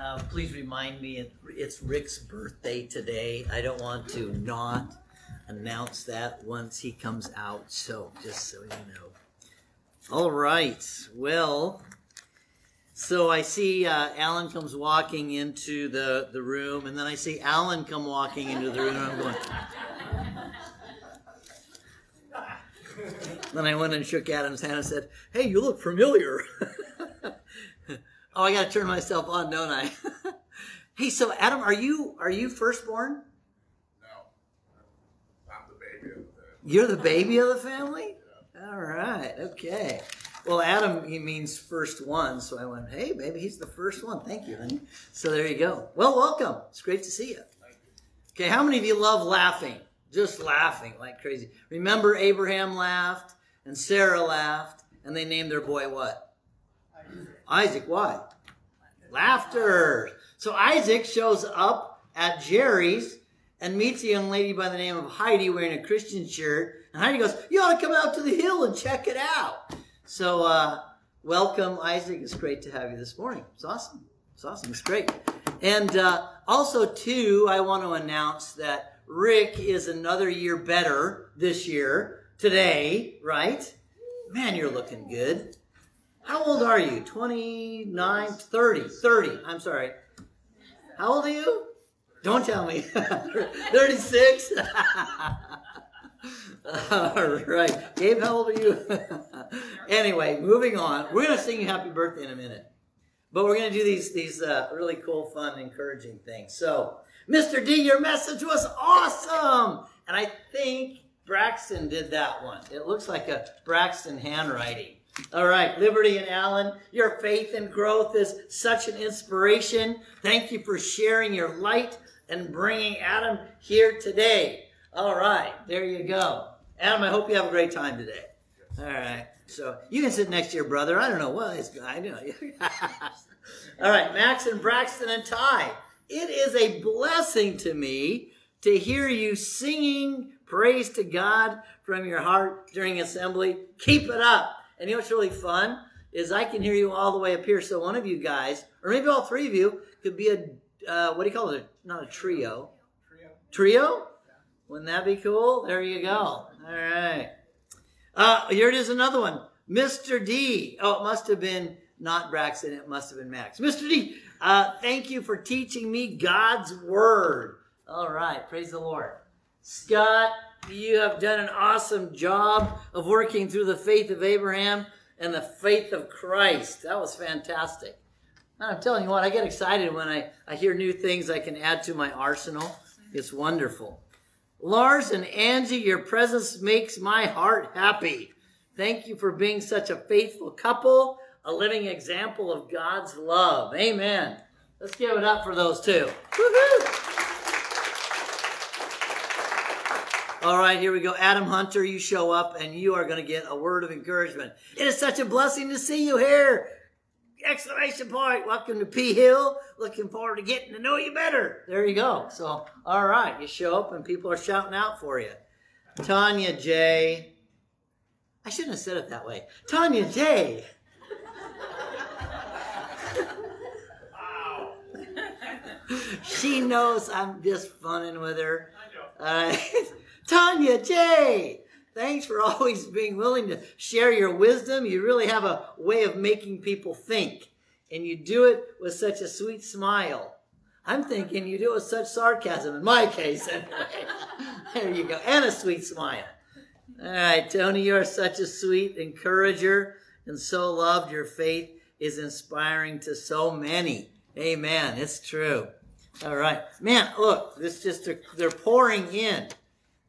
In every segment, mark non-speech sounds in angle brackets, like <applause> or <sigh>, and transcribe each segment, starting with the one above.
Uh, please remind me it, it's Rick's birthday today. I don't want to not announce that once he comes out. So just so you know. All right. Well, so I see uh, Alan comes walking into the, the room, and then I see Alan come walking into the room, and I'm going. <laughs> then I went and shook Adam's hand and said, Hey, you look familiar. <laughs> oh, I got to turn myself on, don't I? <laughs> hey, so Adam, are you are you firstborn? No, I'm the baby of the family. You're the baby of the family? All right, okay. Well, Adam, he means first one, so I went, hey, baby, he's the first one. Thank you, honey. So there you go. Well, welcome. It's great to see you. Okay, how many of you love laughing? Just laughing like crazy. Remember, Abraham laughed and Sarah laughed, and they named their boy what? Isaac. Why? Laughter. So Isaac shows up at Jerry's and meets a young lady by the name of Heidi wearing a Christian shirt. And Heidi goes, You ought to come out to the hill and check it out. So, uh, welcome, Isaac. It's great to have you this morning. It's awesome. It's awesome. It's great. And uh, also, too, I want to announce that Rick is another year better this year, today, right? Man, you're looking good. How old are you? 29, 30, 30. I'm sorry. How old are you? Don't tell me. <laughs> 36? <laughs> All right. Gabe, how old are you? <laughs> anyway, moving on. We're going to sing you happy birthday in a minute. But we're going to do these, these uh, really cool, fun, encouraging things. So, Mr. D, your message was awesome. And I think Braxton did that one. It looks like a Braxton handwriting. All right, Liberty and Alan, your faith and growth is such an inspiration. Thank you for sharing your light and bringing Adam here today. All right, there you go. Adam, I hope you have a great time today. All right, so you can sit next to your brother. I don't know what it's. I know. <laughs> All right, Max and Braxton and Ty. It is a blessing to me to hear you singing praise to God from your heart during assembly. Keep it up. And you know what's really fun is I can hear you all the way up here. So one of you guys, or maybe all three of you, could be a uh, what do you call it? Not a trio. Trio. Trio? Wouldn't that be cool? There you go. All right. Uh, here it is another one. Mr. D. Oh, it must have been not Braxton. It must have been Max. Mr. D, uh, thank you for teaching me God's Word. All right. Praise the Lord. Scott, you have done an awesome job of working through the faith of Abraham and the faith of Christ. That was fantastic. And I'm telling you what, I get excited when I, I hear new things I can add to my arsenal. It's wonderful. Lars and Angie, your presence makes my heart happy. Thank you for being such a faithful couple, a living example of God's love. Amen. Let's give it up for those two. Woo-hoo! All right, here we go. Adam Hunter, you show up and you are going to get a word of encouragement. It is such a blessing to see you here. Exclamation point. Welcome to P Hill. Looking forward to getting to know you better. There you go. So, all right, you show up and people are shouting out for you. Tanya J. I shouldn't have said it that way. Tanya J. <laughs> she knows I'm just funning with her. I know. Uh, <laughs> Tanya J. Thanks for <laughs> always being willing to share your wisdom. You really have a way of making people think, and you do it with such a sweet smile. I'm thinking you do it with such sarcasm, in my case, anyway. <laughs> there you go. And a sweet smile. All right, Tony, you are such a sweet encourager and so loved. Your faith is inspiring to so many. Amen. It's true. All right. Man, look, this just, they're pouring in.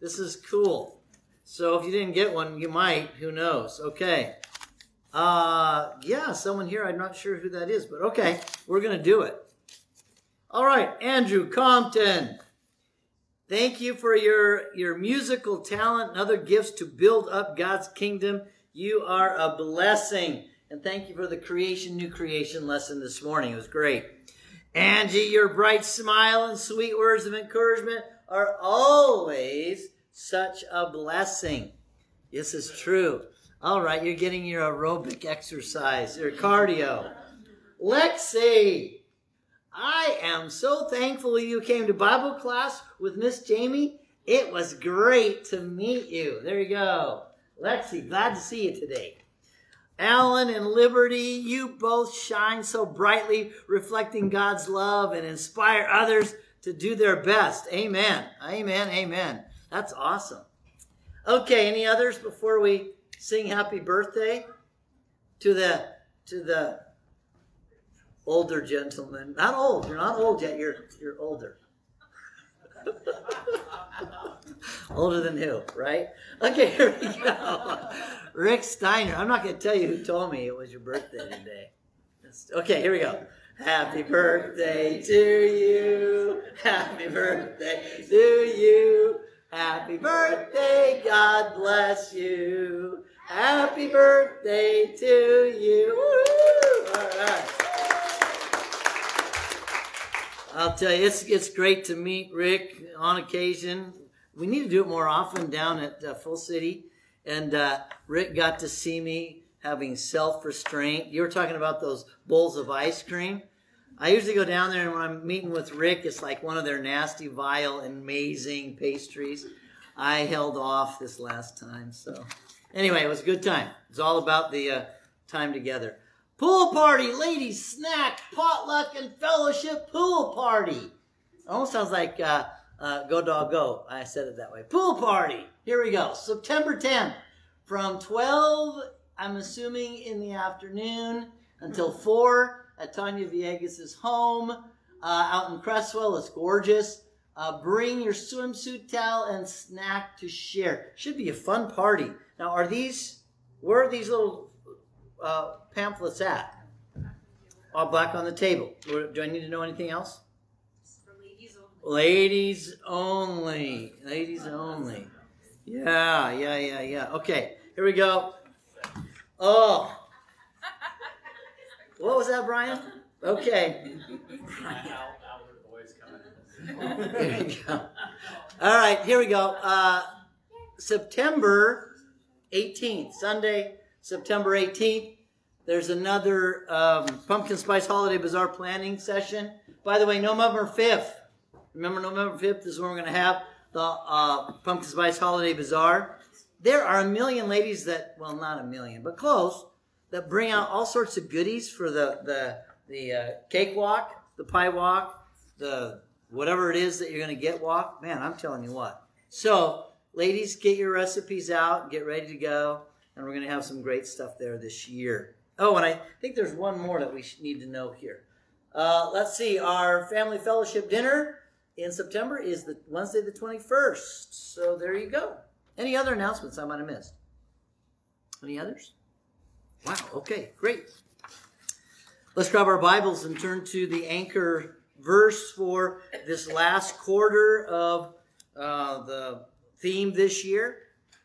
This is cool. So if you didn't get one, you might. Who knows? Okay. Uh, yeah, someone here. I'm not sure who that is, but okay, we're gonna do it. All right, Andrew Compton. Thank you for your your musical talent and other gifts to build up God's kingdom. You are a blessing, and thank you for the creation, new creation lesson this morning. It was great. Angie, your bright smile and sweet words of encouragement are always such a blessing. This is true. All right, you're getting your aerobic exercise, your cardio. Lexi, I am so thankful you came to Bible class with Miss Jamie. It was great to meet you. There you go. Lexi, glad to see you today. Alan and Liberty, you both shine so brightly, reflecting God's love and inspire others to do their best. Amen. Amen. Amen. That's awesome. Okay, any others before we sing happy birthday to the to the older gentleman? Not old. You're not old yet. You're you're older. <laughs> older than who, right? Okay, here we go. Rick Steiner. I'm not going to tell you who told me it was your birthday today. Okay, here we go. Happy birthday to you. Happy birthday to you. Happy birthday. God bless you. Happy birthday to you. Woo! All right. I'll tell you, it's, it's great to meet Rick on occasion. We need to do it more often down at uh, Full City. And uh, Rick got to see me having self restraint. You were talking about those bowls of ice cream. I usually go down there, and when I'm meeting with Rick, it's like one of their nasty, vile, amazing pastries. I held off this last time. So, anyway, it was a good time. It's all about the uh, time together. Pool party, ladies, snack, potluck, and fellowship pool party. Almost sounds like uh, uh, Go Dog Go. I said it that way. Pool party. Here we go. September 10th from 12, I'm assuming in the afternoon, until 4 at Tanya Villegas' home uh, out in Creswell. It's gorgeous. Uh, bring your swimsuit towel and snack to share. Should be a fun party. Now, are these, where are these little uh, pamphlets at? All black on the table. Do I need to know anything else? Ladies only. Ladies only. Yeah, yeah, yeah, yeah. Okay, here we go. Oh. What was that, Brian? Okay. All right, here we go. Uh, September 18th, Sunday, September 18th. There's another um, Pumpkin Spice Holiday Bazaar planning session. By the way, November 5th, Remember November 5th is when we're going to have the uh, Pumpkin Spice Holiday Bazaar. There are a million ladies that, well, not a million, but close, that bring out all sorts of goodies for the, the, the uh, cake walk, the pie walk, the whatever it is that you're going to get walk. Man, I'm telling you what. So, ladies, get your recipes out, get ready to go, and we're going to have some great stuff there this year. Oh, and I think there's one more that we need to know here. Uh, let's see, our family fellowship dinner in September is the Wednesday the 21st. So there you go. Any other announcements I might have missed? Any others? Wow, okay, great. Let's grab our Bibles and turn to the anchor verse for this last quarter of uh, the theme this year.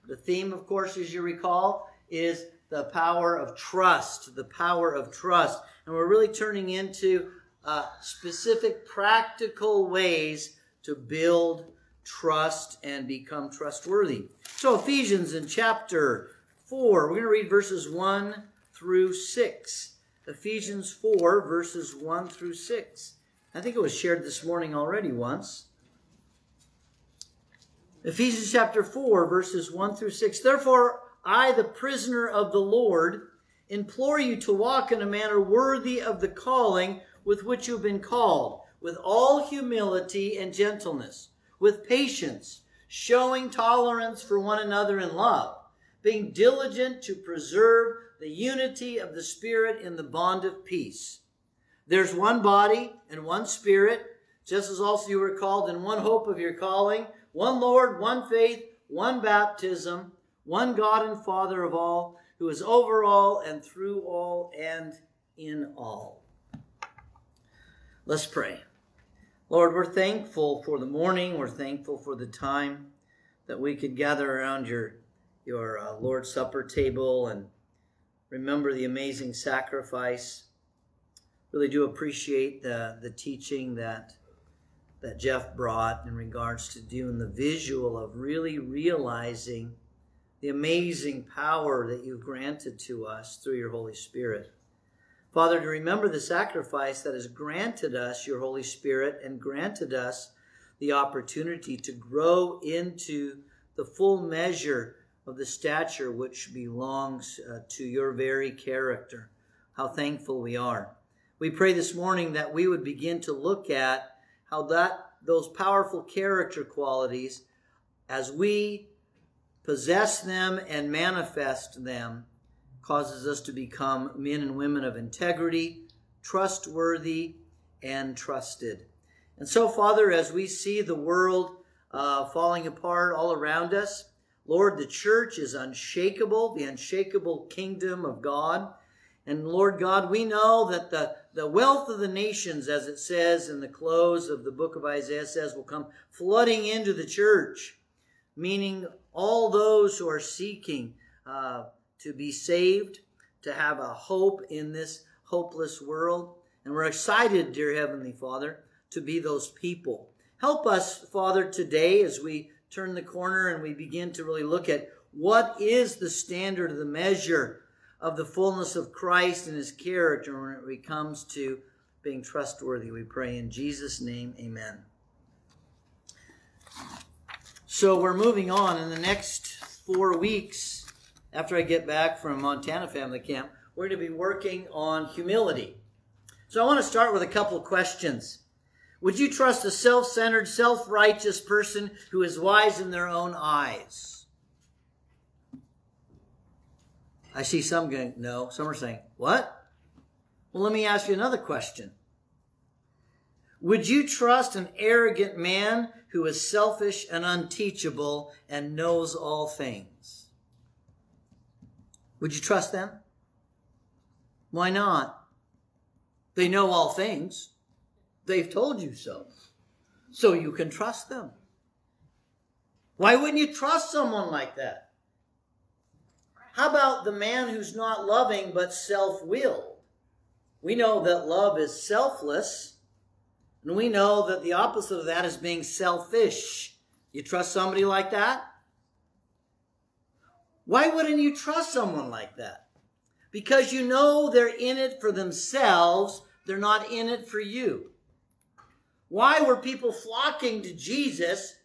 The theme, of course, as you recall, is the power of trust. The power of trust. And we're really turning into uh, specific practical ways to build trust and become trustworthy. So, Ephesians in chapter 4, we're going to read verses 1 through 6. Ephesians 4, verses 1 through 6. I think it was shared this morning already once. Ephesians chapter 4, verses 1 through 6. Therefore, I, the prisoner of the Lord, implore you to walk in a manner worthy of the calling with which you've been called, with all humility and gentleness, with patience, showing tolerance for one another in love, being diligent to preserve the unity of the Spirit in the bond of peace. There's one body and one Spirit, just as also you were called in one hope of your calling, one Lord, one faith, one baptism, one God and Father of all, who is over all and through all and in all. Let's pray. Lord, we're thankful for the morning. We're thankful for the time that we could gather around your, your uh, Lord's Supper table and remember the amazing sacrifice. Really do appreciate the, the teaching that, that Jeff brought in regards to doing the visual of really realizing the amazing power that you've granted to us through your Holy Spirit. Father, to remember the sacrifice that has granted us your Holy Spirit and granted us the opportunity to grow into the full measure of the stature which belongs uh, to your very character. How thankful we are. We pray this morning that we would begin to look at how that those powerful character qualities as we possess them and manifest them causes us to become men and women of integrity, trustworthy, and trusted. And so, Father, as we see the world uh, falling apart all around us, Lord, the church is unshakable, the unshakable kingdom of God. And Lord God, we know that the, the wealth of the nations, as it says in the close of the book of Isaiah, says will come flooding into the church, meaning all those who are seeking uh, to be saved, to have a hope in this hopeless world. And we're excited, dear Heavenly Father, to be those people. Help us, Father, today as we turn the corner and we begin to really look at what is the standard of the measure of the fullness of Christ and his character when it comes to being trustworthy. We pray in Jesus' name, amen. So we're moving on in the next four weeks after I get back from Montana Family Camp, we're going to be working on humility. So I want to start with a couple of questions. Would you trust a self centered, self righteous person who is wise in their own eyes? I see some going, no. Some are saying, what? Well, let me ask you another question. Would you trust an arrogant man who is selfish and unteachable and knows all things? Would you trust them? Why not? They know all things. They've told you so. So you can trust them. Why wouldn't you trust someone like that? How about the man who's not loving but self willed? We know that love is selfless, and we know that the opposite of that is being selfish. You trust somebody like that? Why wouldn't you trust someone like that? Because you know they're in it for themselves, they're not in it for you. Why were people flocking to Jesus?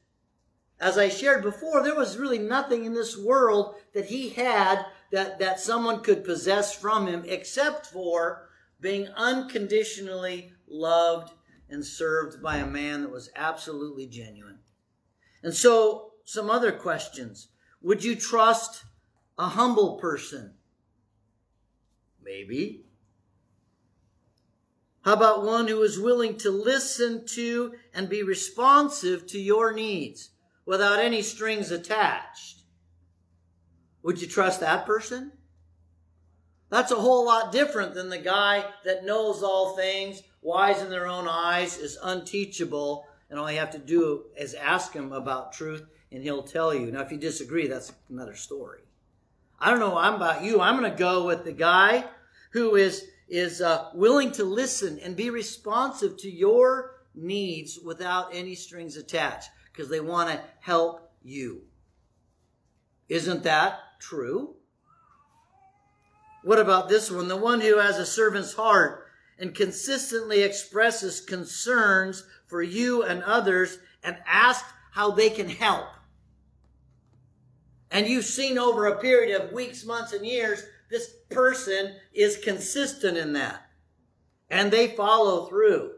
As I shared before, there was really nothing in this world that he had that, that someone could possess from him except for being unconditionally loved and served by a man that was absolutely genuine. And so, some other questions. Would you trust a humble person? Maybe. How about one who is willing to listen to and be responsive to your needs without any strings attached? Would you trust that person? That's a whole lot different than the guy that knows all things, wise in their own eyes, is unteachable, and all you have to do is ask him about truth and he'll tell you. Now, if you disagree, that's another story. I don't know I'm about you. I'm going to go with the guy who is is uh, willing to listen and be responsive to your needs without any strings attached because they want to help you. Isn't that true? What about this one? The one who has a servant's heart and consistently expresses concerns for you and others and asks how they can help. And you've seen over a period of weeks, months, and years, this person is consistent in that. And they follow through.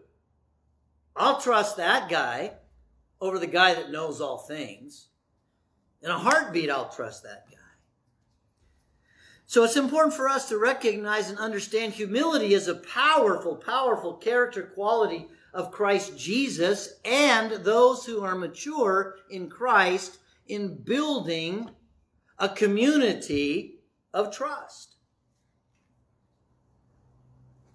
I'll trust that guy over the guy that knows all things. In a heartbeat, I'll trust that guy. So it's important for us to recognize and understand humility is a powerful, powerful character quality of Christ Jesus and those who are mature in Christ in building a community of trust.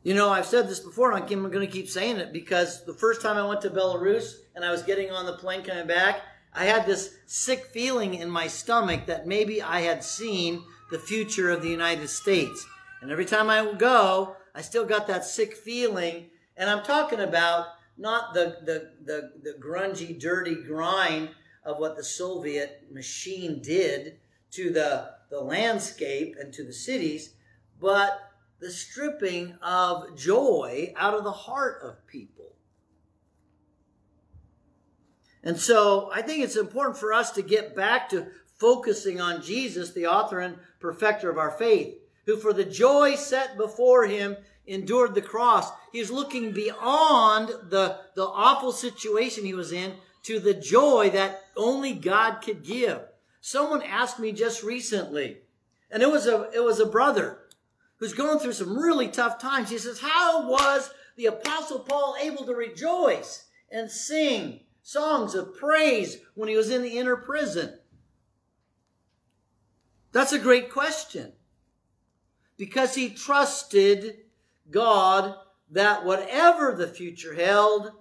You know, I've said this before, and I'm going to keep saying it because the first time I went to Belarus and I was getting on the plane coming back, I had this sick feeling in my stomach that maybe I had seen the future of the United States. And every time I go, I still got that sick feeling. And I'm talking about not the, the, the, the grungy, dirty grind of what the Soviet machine did to the, the landscape and to the cities, but the stripping of joy out of the heart of people. And so I think it's important for us to get back to focusing on Jesus, the author and perfecter of our faith, who for the joy set before him endured the cross. He's looking beyond the, the awful situation he was in to the joy that only God could give. Someone asked me just recently, and it was a, it was a brother who's going through some really tough times. He says, how was the apostle Paul able to rejoice and sing songs of praise when he was in the inner prison? That's a great question. Because he trusted God that whatever the future held,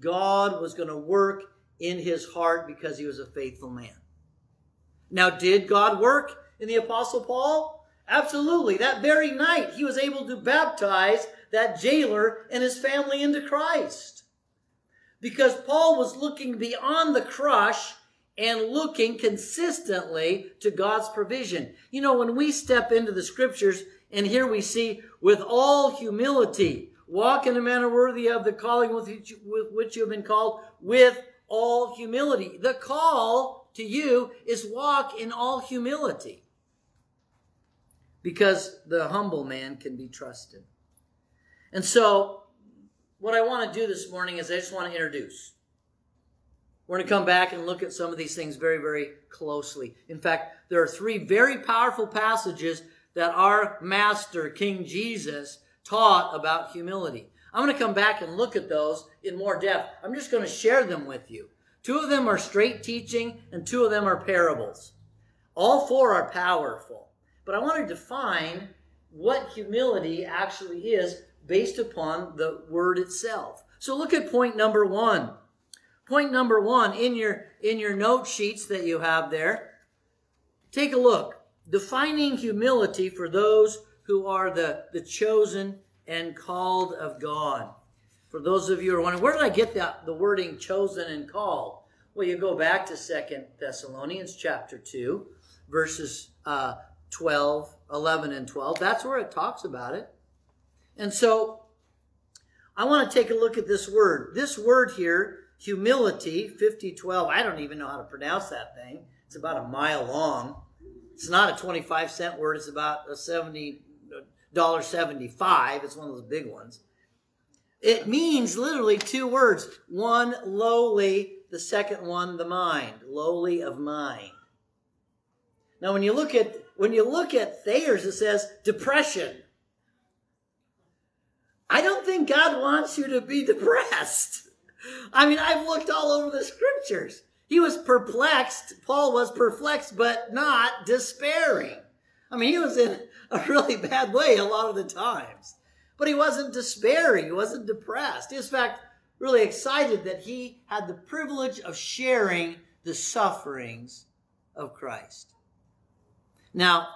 God was going to work in his heart because he was a faithful man. Now, did God work in the Apostle Paul? Absolutely. That very night, he was able to baptize that jailer and his family into Christ. Because Paul was looking beyond the crush and looking consistently to God's provision. You know, when we step into the scriptures, and here we see, with all humility, walk in a manner worthy of the calling with which, you have been called, with all humility. The call to you is walk in all humility. Because the humble man can be trusted. And so, what I want to do this morning is I just want to introduce. We're going to come back and look at some of these things very, very closely. In fact, there are three very powerful passages that our master, King Jesus, taught about humility. I'm going to come back and look at those in more depth. I'm just going to share them with you. Two of them are straight teaching, and two of them are parables. All four are powerful. But I want to define what humility actually is based upon the word itself. So look at point number one. Point number one in your in your note sheets that you have there. Take a look. Defining humility for those who are the, the chosen and called of God. For those of you who are wondering, where did I get that, the wording chosen and called? Well, you go back to Second Thessalonians chapter 2, verses uh, 12, 11, and 12. That's where it talks about it. And so I want to take a look at this word. This word here humility, 5012. I don't even know how to pronounce that thing. It's about a mile long. It's not a 25 cent word, it's about a 70 dollar 75. It's one of those big ones. It means literally two words. One lowly, the second one the mind, lowly of mind. Now when you look at when you look at Thayer's it says depression. I don't think God wants you to be <laughs> depressed. I mean, I've looked all over the scriptures. He was perplexed. Paul was perplexed, but not despairing. I mean, he was in a really bad way a lot of the times. But he wasn't despairing. He wasn't depressed. He was, in fact, really excited that he had the privilege of sharing the sufferings of Christ. Now,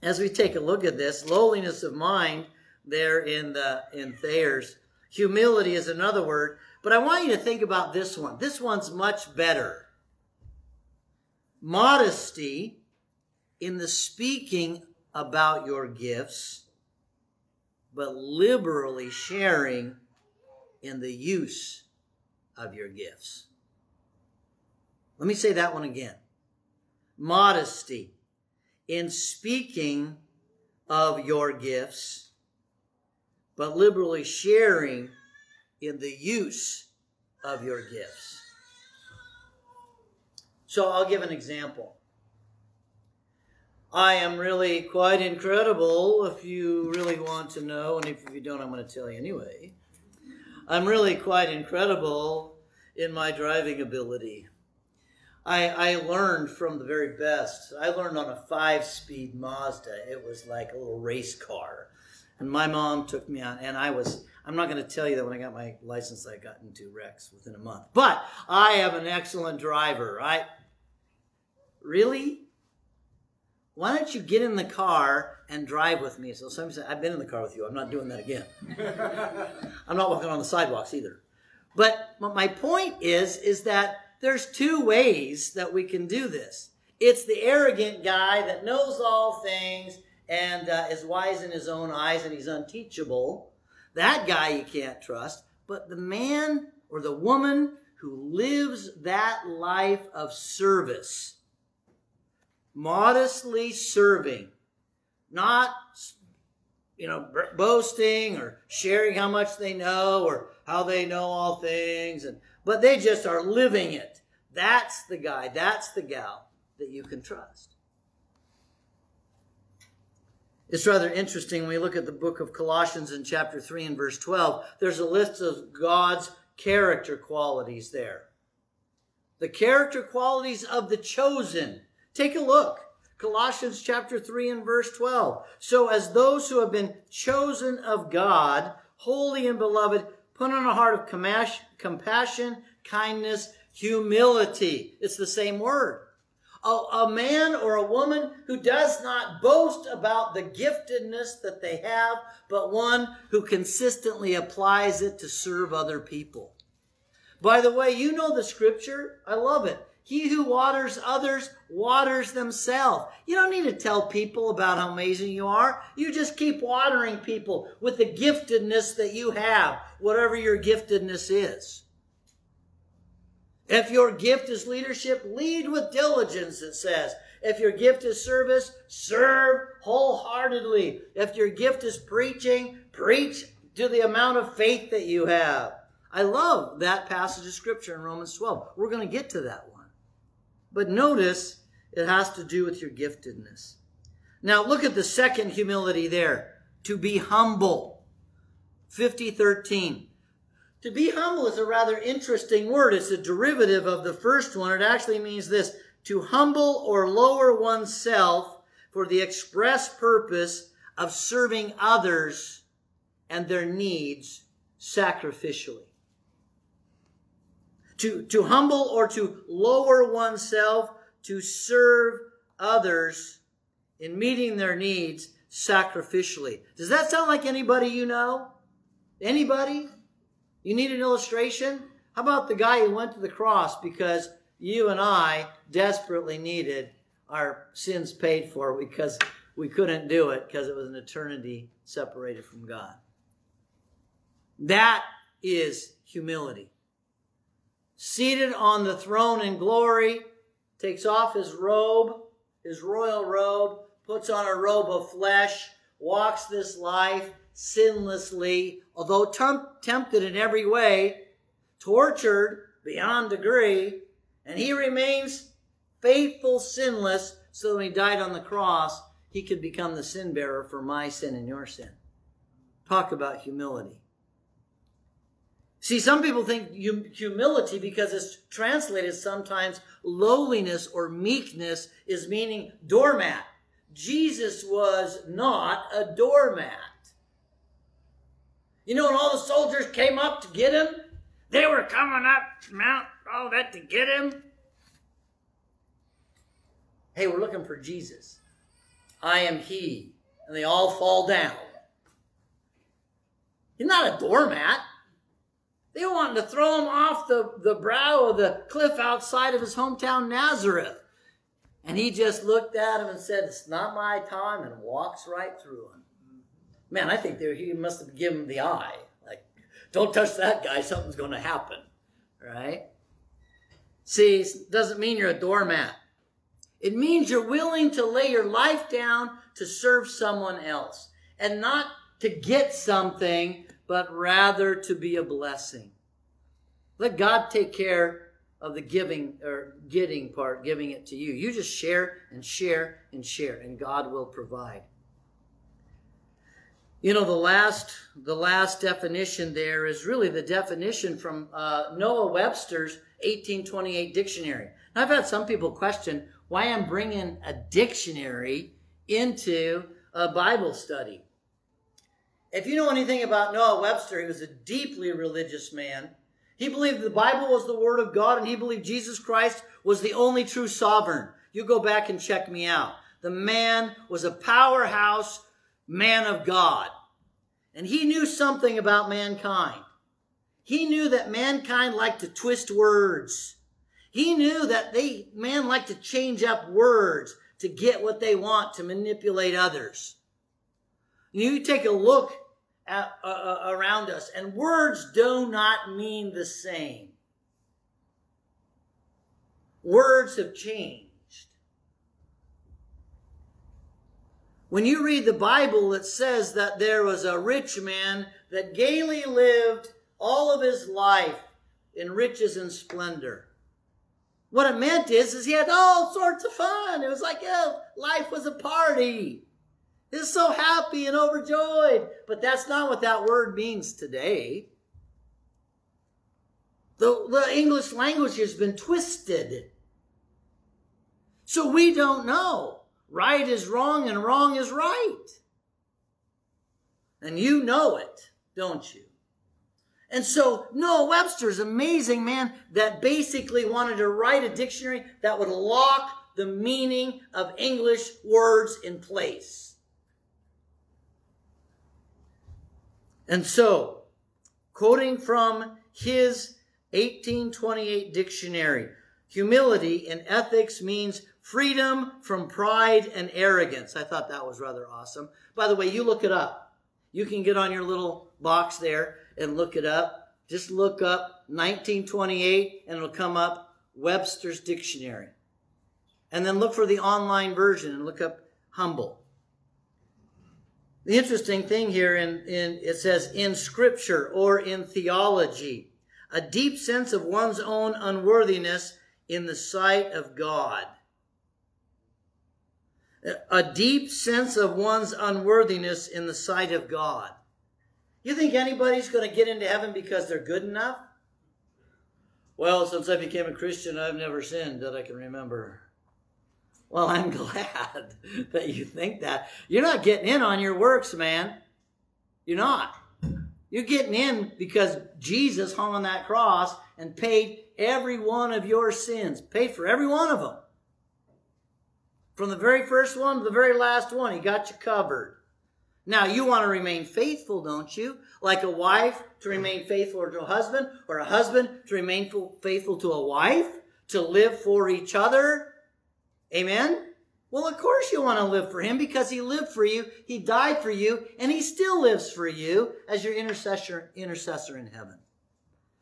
as we take a look at this, lowliness of mind there in the in Thayer's, humility is another word but I want you to think about this one. This one's much better. Modesty in the speaking about your gifts, but liberally sharing in the use of your gifts. Let me say that one again. Modesty in speaking of your gifts, but liberally sharing in the use of your gifts. So I'll give an example. I am really quite incredible if you really want to know, and if you don't, I'm going to tell you anyway. I'm really quite incredible in my driving ability. I, I learned from the very best. I learned on a five speed Mazda. It was like a little race car. And my mom took me on, and I was I'm not going to tell you that when I got my license, I got into wrecks within a month. But I am an excellent driver. I really. Why don't you get in the car and drive with me? So somebody said, I've been in the car with you. I'm not doing that again. <laughs> I'm not walking on the sidewalks either. But my point is, is that there's two ways that we can do this. It's the arrogant guy that knows all things and uh, is wise in his own eyes and he's unteachable. That guy you can't trust. But the man or the woman who lives that life of service, modestly serving, not you know boasting or sharing how much they know or how they know all things and but they just are living it that's the guy that's the gal that you can trust it's rather interesting when we look at the book of Colossians in chapter 3 and verse 12. There's a list of God's character qualities there. The character qualities of the chosen. Take a look. Colossians chapter 3 and verse 12. So as those who have been chosen of God, holy and beloved, put on a heart of compassion, kindness, humility. It's the same word a, a man or a woman who does not boast about the giftedness that they have, but one who consistently applies it to serve other people. By the way, you know the scripture. I love it. He who waters others waters themselves. You don't need to tell people about how amazing you are. You just keep watering people with the giftedness that you have, whatever your giftedness is. If your gift is leadership, lead with diligence, it says. If your gift is service, serve wholeheartedly. If your gift is preaching, preach to the amount of faith that you have. I love that passage of scripture in Romans 12. We're going to get to that. But notice it has to do with your giftedness. Now look at the second humility there. To be humble. 5013. To be humble is a rather interesting word. It's a derivative of the first one. It actually means this to humble or lower oneself for the express purpose of serving others and their needs sacrificially. To, to humble or to lower oneself to serve others in meeting their needs sacrificially. Does that sound like anybody you know? Anybody? You need an illustration? How about the guy who went to the cross because you and I desperately needed our sins paid for because we couldn't do it because it was an eternity separated from God. That is humility. Seated on the throne in glory, takes off his robe, his royal robe, puts on a robe of flesh, walks this life, sinlessly, although tempted in every way, tortured beyond degree, and he remains faithful, sinless, so that when he died on the cross, he could become the sin bearer for my sin and your sin. Talk about humility. See, some people think humility, because it's translated sometimes lowliness or meekness, is meaning doormat. Jesus was not a doormat. You know, when all the soldiers came up to get him, they were coming up Mount Olivet to get him. Hey, we're looking for Jesus. I am he. And they all fall down. He's not a doormat. They wanted to throw him off the, the brow of the cliff outside of his hometown, Nazareth. And he just looked at him and said, It's not my time, and walks right through him. Man, I think he must have given him the eye. Like, don't touch that guy, something's going to happen. Right? See, doesn't mean you're a doormat. It means you're willing to lay your life down to serve someone else and not to get something, but rather to be a blessing. Let God take care of the giving or getting part, giving it to you. You just share and share and share, and God will provide. You know, the last the last definition there is really the definition from uh, Noah Webster's 1828 dictionary. Now, I've had some people question why I'm bringing a dictionary into a Bible study. If you know anything about Noah Webster, he was a deeply religious man. He believed the Bible was the Word of God, and he believed Jesus Christ was the only true sovereign. You go back and check me out. The man was a powerhouse man of God. And he knew something about mankind. He knew that mankind liked to twist words. He knew that they, man liked to change up words to get what they want, to manipulate others. You take a look at, uh, uh, around us, and words do not mean the same. Words have changed. When you read the Bible, it says that there was a rich man that gaily lived all of his life in riches and splendor. What it meant is, is he had all sorts of fun. It was like, yeah, life was a party. He's so happy and overjoyed. But that's not what that word means today. The, the English language has been twisted. So we don't know. Right is wrong and wrong is right. And you know it, don't you? And so Noah Webster's amazing man that basically wanted to write a dictionary that would lock the meaning of English words in place. And so, quoting from his 1828 dictionary, humility in ethics means freedom from pride and arrogance. I thought that was rather awesome. By the way, you look it up. You can get on your little box there and look it up. Just look up 1928 and it'll come up Webster's Dictionary. And then look for the online version and look up humble. The interesting thing here in, in it says in scripture or in theology, a deep sense of one's own unworthiness in the sight of God. A deep sense of one's unworthiness in the sight of God. You think anybody's going to get into heaven because they're good enough? Well, since I became a Christian, I've never sinned that I can remember. Well, I'm <laughs> glad that you think that. You're not getting in on your works, man. You're not. You're getting in because Jesus hung on that cross and paid every one of your sins, paid for every one of them. From the very first one to the very last one, he got you covered. Now, you want to remain faithful, don't you? Like a wife to remain faithful to a husband, or a husband to remain faithful to a wife, to live for each other. Amen? Well, of course you want to live for him because he lived for you, he died for you, and he still lives for you as your intercessor, intercessor in heaven.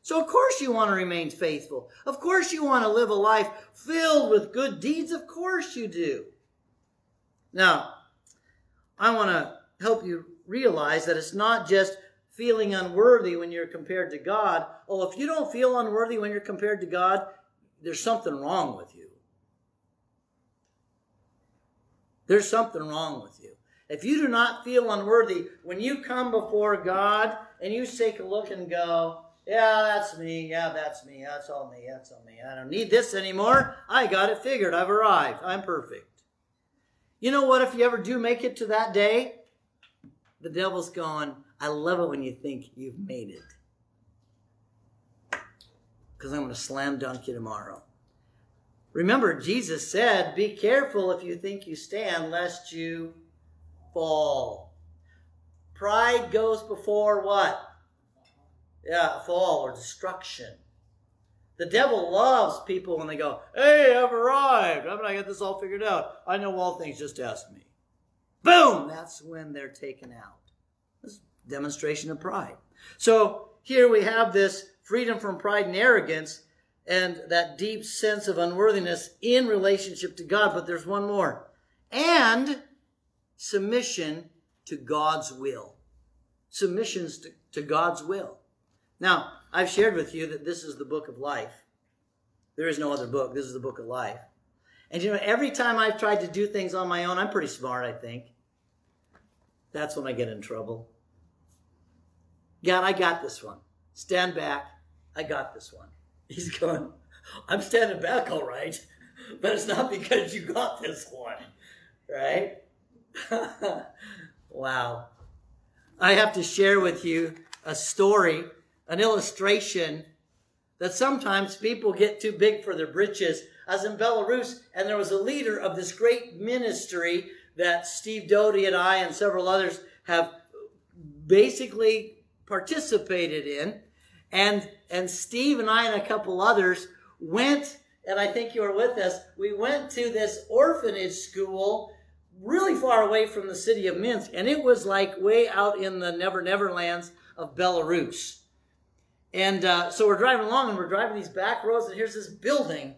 So of course you want to remain faithful. Of course you want to live a life filled with good deeds. Of course you do. Now, I want to help you realize that it's not just feeling unworthy when you're compared to God. Oh, if you don't feel unworthy when you're compared to God, there's something wrong with you. There's something wrong with you. If you do not feel unworthy, when you come before God and you take a look and go, yeah, that's me. Yeah, that's me. That's all me. That's all me. I don't need this anymore. I got it figured. I've arrived. I'm perfect. You know what? If you ever do make it to that day, the devil's going, I love it when you think you've made it. Because I'm going to slam dunk you tomorrow. Remember, Jesus said, Be careful if you think you stand, lest you fall. Pride goes before what? Yeah, fall or destruction. The devil loves people when they go, Hey, I've arrived. I'm going to get this all figured out. I know all things, just ask me. Boom! That's when they're taken out. This demonstration of pride. So here we have this freedom from pride and arrogance and that deep sense of unworthiness in relationship to God. But there's one more. And submission to God's will. Submissions to, to God's will. Now, I've shared with you that this is the book of life. There is no other book. This is the book of life. And you know, every time I've tried to do things on my own, I'm pretty smart, I think. That's when I get in trouble. God, I got this one. Stand back. I got this one. He's going, I'm standing back all right, but it's not because you got this one, right? <laughs> wow. I have to share with you a story, an illustration that sometimes people get too big for their britches. As in Belarus, and there was a leader of this great ministry that Steve Doty and I and several others have basically participated in. And, and Steve and I and a couple others went, and I think you were with us, we went to this orphanage school really far away from the city of Minsk, and it was like way out in the Never Never lands of Belarus. And uh, so we're driving along, and we're driving these back roads, and here's this building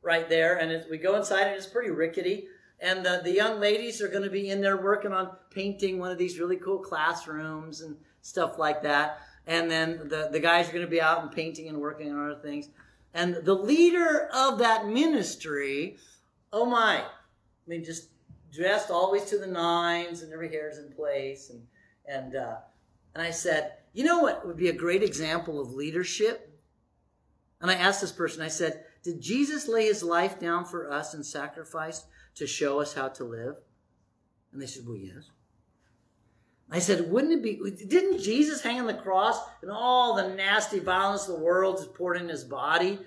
right there, and it, we go inside, and it's pretty rickety. And the, the young ladies are going to be in there working on painting one of these really cool classrooms and stuff like that. And then the, the guys are going to be out and painting and working on other things. And the leader of that ministry, oh my, I mean, just dressed always to the nines and every hair's in place. And, and, uh, and I said, you know what would be a great example of leadership? And I asked this person, I said, did Jesus lay his life down for us and sacrifice to show us how to live? And they said, well, yes. I said, wouldn't it be, didn't Jesus hang on the cross and all the nasty violence of the world is poured in his body?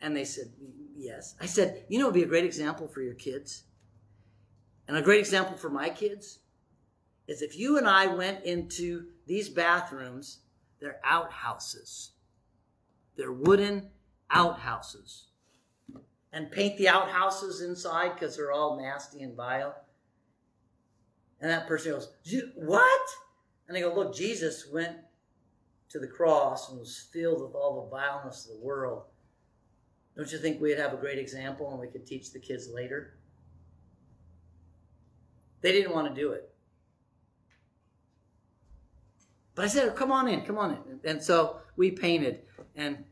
And they said, yes. I said, you know, it would be a great example for your kids. And a great example for my kids is if you and I went into these bathrooms, they're outhouses. They're wooden outhouses. And paint the outhouses inside because they're all nasty and vile. And that person goes, What? And they go, Look, Jesus went to the cross and was filled with all the vileness of the world. Don't you think we'd have a great example and we could teach the kids later? They didn't want to do it. But I said, come on in, come on in. And so we painted, and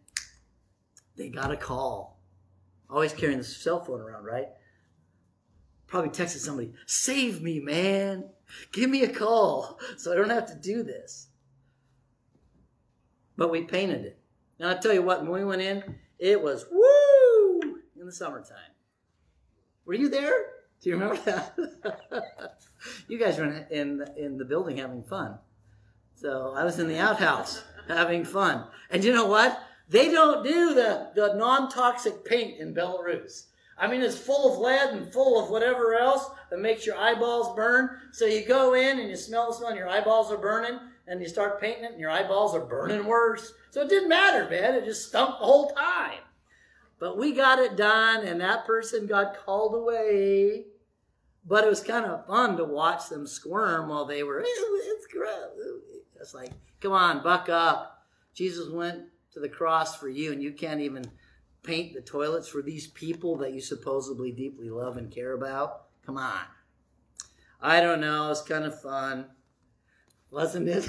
they got a call. Always carrying the cell phone around, right? Probably texted somebody, save me, man. Give me a call so I don't have to do this. But we painted it. And I'll tell you what, when we went in, it was woo in the summertime. Were you there? Do you remember that? <laughs> you guys were in, in, in the building having fun. So I was in the outhouse having fun. And you know what? They don't do the, the non toxic paint in Belarus. I mean, it's full of lead and full of whatever else that makes your eyeballs burn. So you go in and you smell the smell, and your eyeballs are burning, and you start painting it, and your eyeballs are burning worse. So it didn't matter, man. It just stunk the whole time. But we got it done, and that person got called away. But it was kind of fun to watch them squirm while they were, it's gross. It's like, come on, buck up. Jesus went to the cross for you, and you can't even paint the toilets for these people that you supposedly deeply love and care about. Come on. I don't know. It's kind of fun. Wasn't it?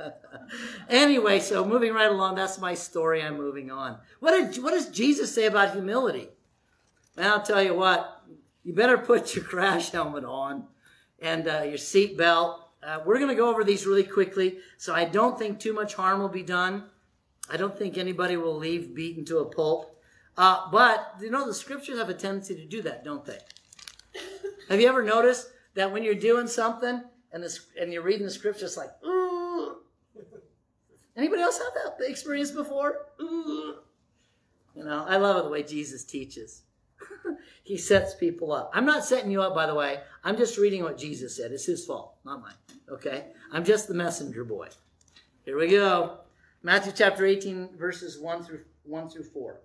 <laughs> anyway, so moving right along, that's my story. I'm moving on. What, did, what does Jesus say about humility? And I'll tell you what, you better put your crash helmet on and uh, your seat belt uh, we're going to go over these really quickly, so I don't think too much harm will be done. I don't think anybody will leave beaten to a pulp. Uh, but, you know, the scriptures have a tendency to do that, don't they? have you ever noticed that when you're doing something and, the, and you're reading the scripture, it's like, Ooh. anybody else have that experience before? Ooh. You know, I love it the way Jesus teaches. <laughs> he sets people up. I'm not setting you up, by the way. I'm just reading what Jesus said. It's his fault, not mine. Okay? I'm just the messenger boy. Here we go. Matthew chapter 18, verses 1 through 1 through 4.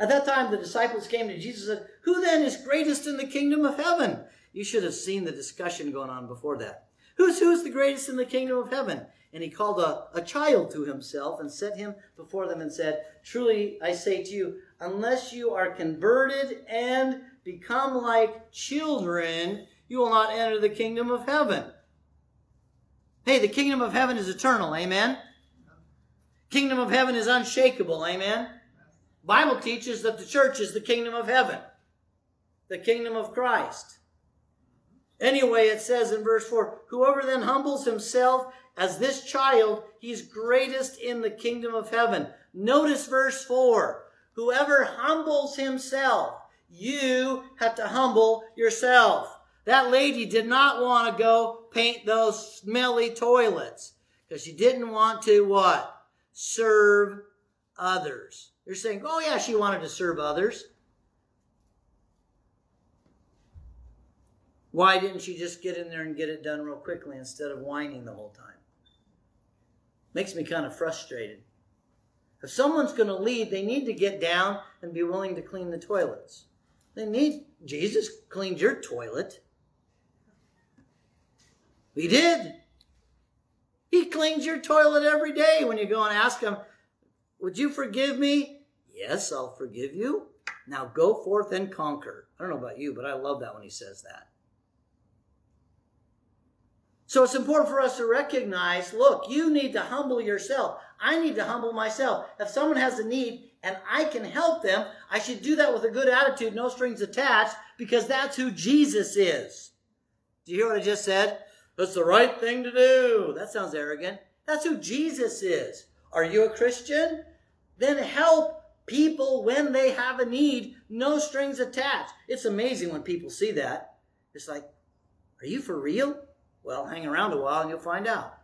At that time, the disciples came to Jesus and said, Who then is greatest in the kingdom of heaven? You should have seen the discussion going on before that. Who's who's the greatest in the kingdom of heaven? And he called a, a child to himself and set him before them and said, Truly I say to you, unless you are converted and become like children, you will not enter the kingdom of heaven. Hey, the kingdom of heaven is eternal. Amen. Kingdom of heaven is unshakable. Amen. Bible teaches that the church is the kingdom of heaven, the kingdom of Christ. Anyway, it says in verse 4 Whoever then humbles himself as this child, he's greatest in the kingdom of heaven. Notice verse 4 Whoever humbles himself, you have to humble yourself. That lady did not want to go paint those smelly toilets because she didn't want to what? Serve others. You're saying, oh yeah, she wanted to serve others. Why didn't she just get in there and get it done real quickly instead of whining the whole time? Makes me kind of frustrated. If someone's going to lead, they need to get down and be willing to clean the toilets. They need Jesus cleaned your toilet. He did. He cleans your toilet every day when you go and ask him, Would you forgive me? Yes, I'll forgive you. Now go forth and conquer. I don't know about you, but I love that when he says that. So it's important for us to recognize look, you need to humble yourself. I need to humble myself. If someone has a need and I can help them, I should do that with a good attitude, no strings attached, because that's who Jesus is. Do you hear what I just said? That's the right thing to do. That sounds arrogant. That's who Jesus is. Are you a Christian? Then help people when they have a need, no strings attached. It's amazing when people see that. It's like, are you for real? Well, hang around a while and you'll find out.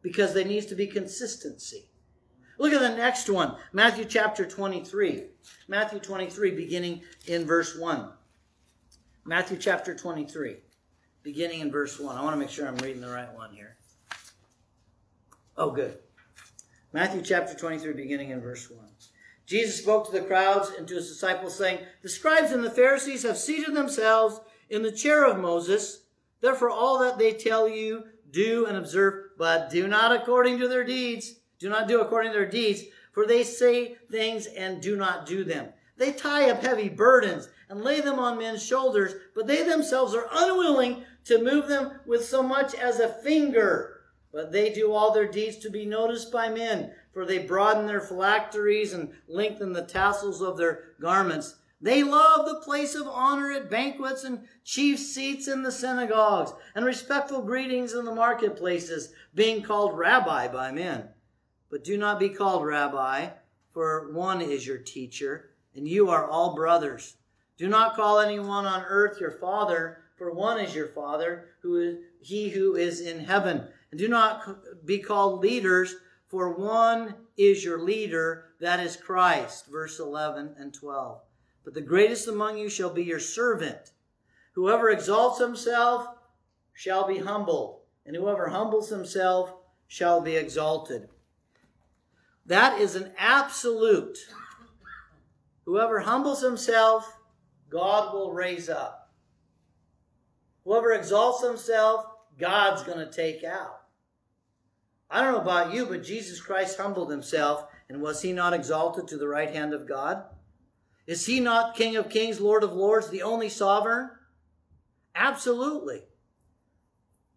Because there needs to be consistency. Look at the next one Matthew chapter 23. Matthew 23, beginning in verse 1. Matthew chapter 23, beginning in verse 1. I want to make sure I'm reading the right one here. Oh, good. Matthew chapter 23, beginning in verse 1. Jesus spoke to the crowds and to his disciples, saying, The scribes and the Pharisees have seated themselves in the chair of Moses. Therefore, all that they tell you, do and observe, but do not according to their deeds. Do not do according to their deeds, for they say things and do not do them. They tie up heavy burdens and lay them on men's shoulders, but they themselves are unwilling to move them with so much as a finger. But they do all their deeds to be noticed by men, for they broaden their phylacteries and lengthen the tassels of their garments. They love the place of honor at banquets and chief seats in the synagogues and respectful greetings in the marketplaces, being called rabbi by men. But do not be called rabbi, for one is your teacher, and you are all brothers. Do not call anyone on earth your father, for one is your father, who is he who is in heaven. And do not be called leaders, for one is your leader, that is Christ. Verse 11 and 12. But the greatest among you shall be your servant. Whoever exalts himself shall be humbled, and whoever humbles himself shall be exalted. That is an absolute. Whoever humbles himself, God will raise up. Whoever exalts himself, God's going to take out. I don't know about you, but Jesus Christ humbled himself, and was he not exalted to the right hand of God? Is he not King of Kings, Lord of Lords, the only sovereign? Absolutely.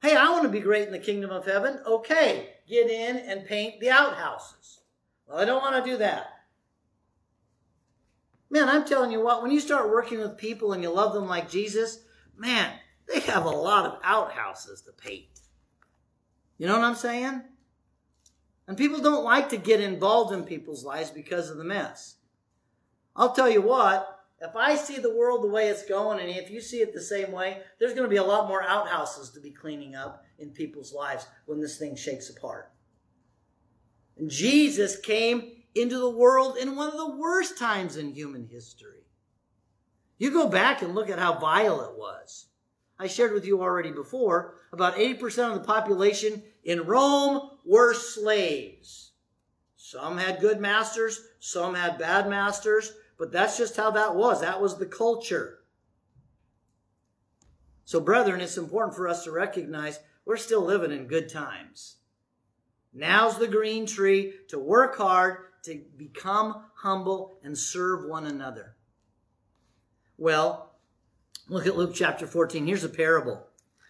Hey, I want to be great in the kingdom of heaven. Okay, get in and paint the outhouses. Well, I don't want to do that. Man, I'm telling you what, when you start working with people and you love them like Jesus, man, they have a lot of outhouses to paint. You know what I'm saying? And people don't like to get involved in people's lives because of the mess. I'll tell you what, if I see the world the way it's going, and if you see it the same way, there's going to be a lot more outhouses to be cleaning up in people's lives when this thing shakes apart. And Jesus came into the world in one of the worst times in human history. You go back and look at how vile it was. I shared with you already before about 80% of the population in Rome were slaves. Some had good masters, some had bad masters, but that's just how that was. That was the culture. So, brethren, it's important for us to recognize we're still living in good times. Now's the green tree to work hard, to become humble, and serve one another. Well, look at Luke chapter 14. Here's a parable.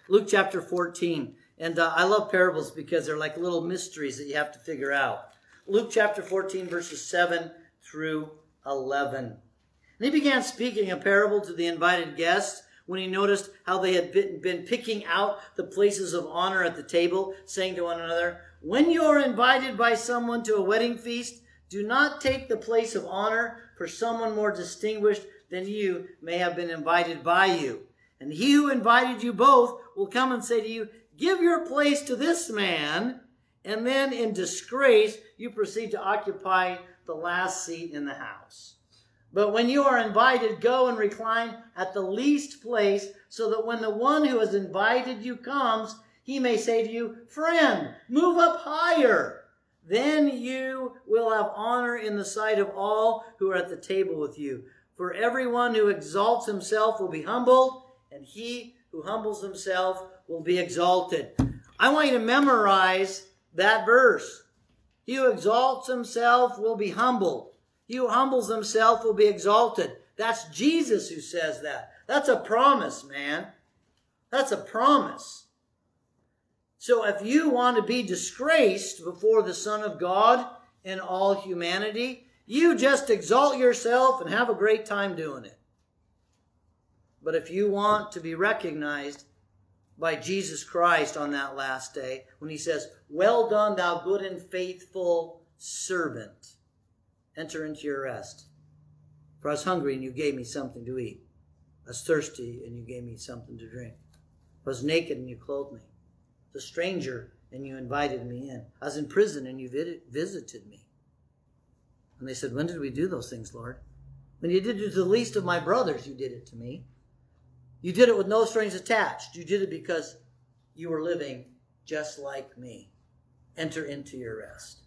Luke chapter 14. And uh, I love parables because they're like little mysteries that you have to figure out. Luke chapter 14, verses 7 through 11. And he began speaking a parable to the invited guests when he noticed how they had been, been picking out the places of honor at the table, saying to one another, When you are invited by someone to a wedding feast, do not take the place of honor, for someone more distinguished than you may have been invited by you. And he who invited you both will come and say to you, Give your place to this man. And then in disgrace, you proceed to occupy the last seat in the house. But when you are invited, go and recline at the least place, so that when the one who has invited you comes, he may say to you, Friend, move up higher. Then you will have honor in the sight of all who are at the table with you. For everyone who exalts himself will be humbled, and he who humbles himself will be exalted. I want you to memorize that verse. He who exalts himself will be humbled. He who humbles himself will be exalted. That's Jesus who says that. That's a promise, man. That's a promise. So if you want to be disgraced before the Son of God and all humanity, you just exalt yourself and have a great time doing it. But if you want to be recognized by Jesus Christ on that last day, when he says, Well done, thou good and faithful servant, enter into your rest. For I was hungry and you gave me something to eat. I was thirsty and you gave me something to drink. I was naked and you clothed me. I was a stranger and you invited me in. I was in prison and you visited me. And they said, When did we do those things, Lord? When you did it to the least of my brothers, you did it to me. You did it with no strings attached. You did it because you were living just like me. Enter into your rest.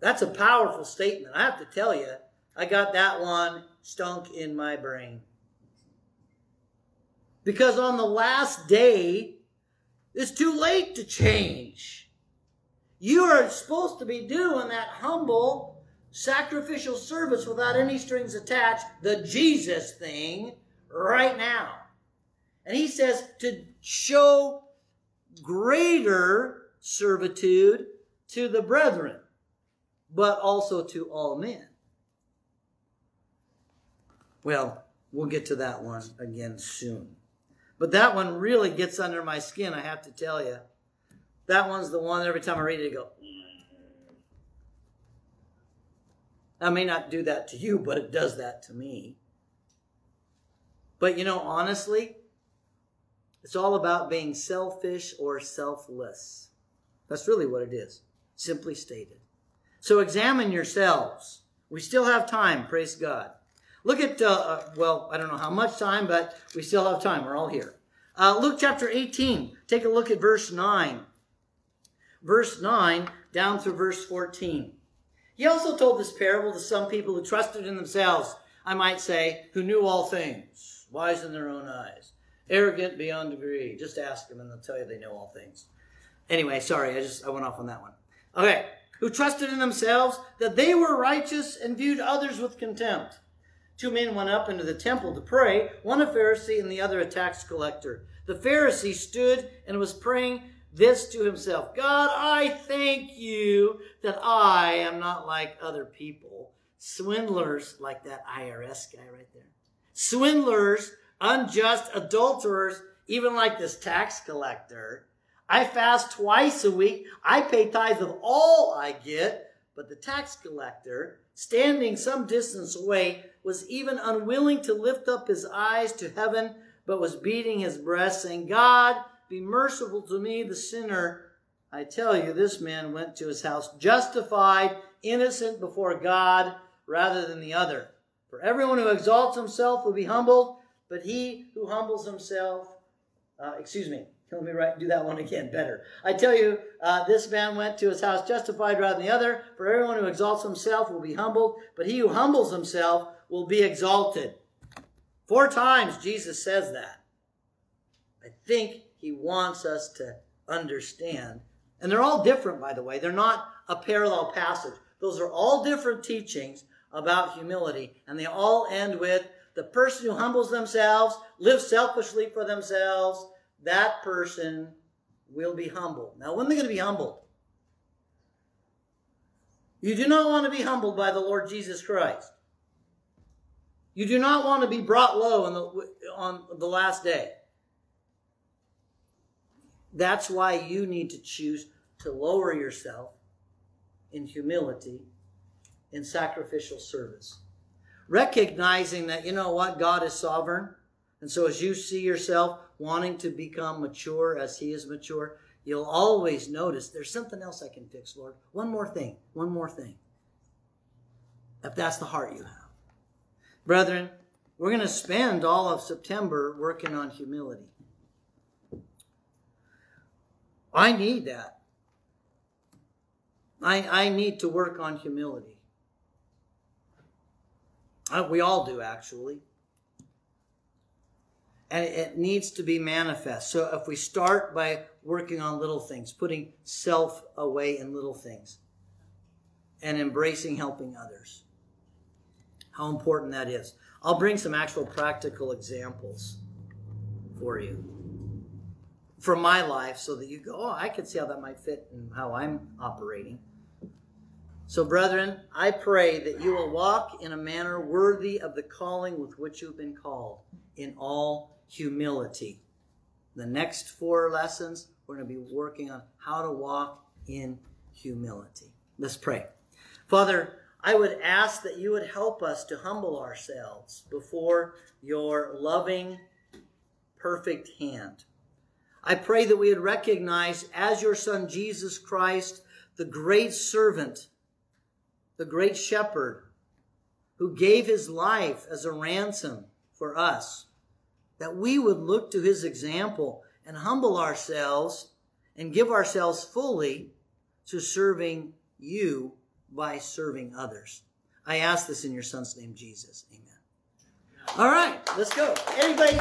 That's a powerful statement. I have to tell you, I got that one stunk in my brain. Because on the last day, it's too late to change. You are supposed to be doing that humble, sacrificial service without any strings attached, the Jesus thing, right now. And he says to show greater servitude to the brethren but also to all men. Well, we'll get to that one again soon. But that one really gets under my skin, I have to tell you. That one's the one every time I read it, I go, I may not do that to you, but it does that to me. But you know, honestly, it's all about being selfish or selfless. That's really what it is, simply stated. So examine yourselves. We still have time, praise God. Look at, uh, uh, well, I don't know how much time, but we still have time. We're all here. Uh, Luke chapter 18, take a look at verse 9. Verse 9 down through verse 14. He also told this parable to some people who trusted in themselves, I might say, who knew all things, wise in their own eyes, arrogant beyond degree. Just ask them and they'll tell you they know all things. Anyway, sorry, I just I went off on that one. Okay, who trusted in themselves that they were righteous and viewed others with contempt. Two men went up into the temple to pray, one a Pharisee and the other a tax collector. The Pharisee stood and was praying this to himself God, I thank you that I am not like other people, swindlers like that IRS guy right there, swindlers, unjust adulterers, even like this tax collector. I fast twice a week. I pay tithes of all I get. But the tax collector, standing some distance away, was even unwilling to lift up his eyes to heaven, but was beating his breast, saying, God, be merciful to me, the sinner. I tell you, this man went to his house justified, innocent before God, rather than the other. For everyone who exalts himself will be humbled, but he who humbles himself, uh, excuse me, let me write, do that one again better. I tell you, uh, this man went to his house justified rather than the other. For everyone who exalts himself will be humbled, but he who humbles himself will be exalted. Four times Jesus says that. I think he wants us to understand. And they're all different, by the way. They're not a parallel passage. Those are all different teachings about humility. And they all end with the person who humbles themselves, lives selfishly for themselves, that person will be humbled. Now, when are they going to be humbled? You do not want to be humbled by the Lord Jesus Christ. You do not want to be brought low on the, on the last day. That's why you need to choose to lower yourself in humility, in sacrificial service. Recognizing that, you know what, God is sovereign. And so as you see yourself wanting to become mature as He is mature, you'll always notice there's something else I can fix, Lord. One more thing, one more thing. If that's the heart you have. Brethren, we're going to spend all of September working on humility. I need that. I, I need to work on humility. Uh, we all do, actually. And it needs to be manifest. So if we start by working on little things, putting self away in little things, and embracing helping others, how important that is. I'll bring some actual practical examples for you from my life so that you go, oh, I can see how that might fit and how I'm operating. So, brethren, I pray that you will walk in a manner worthy of the calling with which you've been called in all humility. The next four lessons, we're going to be working on how to walk in humility. Let's pray. Father, I would ask that you would help us to humble ourselves before your loving, perfect hand. I pray that we would recognize as your Son Jesus Christ, the great servant the great shepherd who gave his life as a ransom for us, that we would look to his example and humble ourselves and give ourselves fully to serving you by serving others. I ask this in your son's name, Jesus. Amen. All right, let's go. Anybody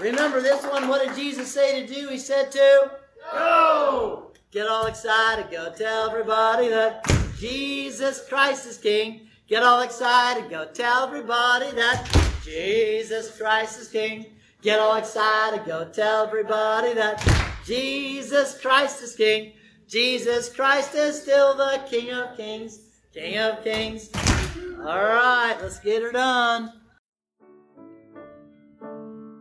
remember this one? What did Jesus say to do? He said to go. Get all excited. Go tell everybody that Jesus Christ is King. Get all excited. Go tell everybody that Jesus Christ is King. Get all excited. Go tell everybody that Jesus Christ is King. Jesus Christ is still the King of Kings. King of Kings. All right, let's get her done.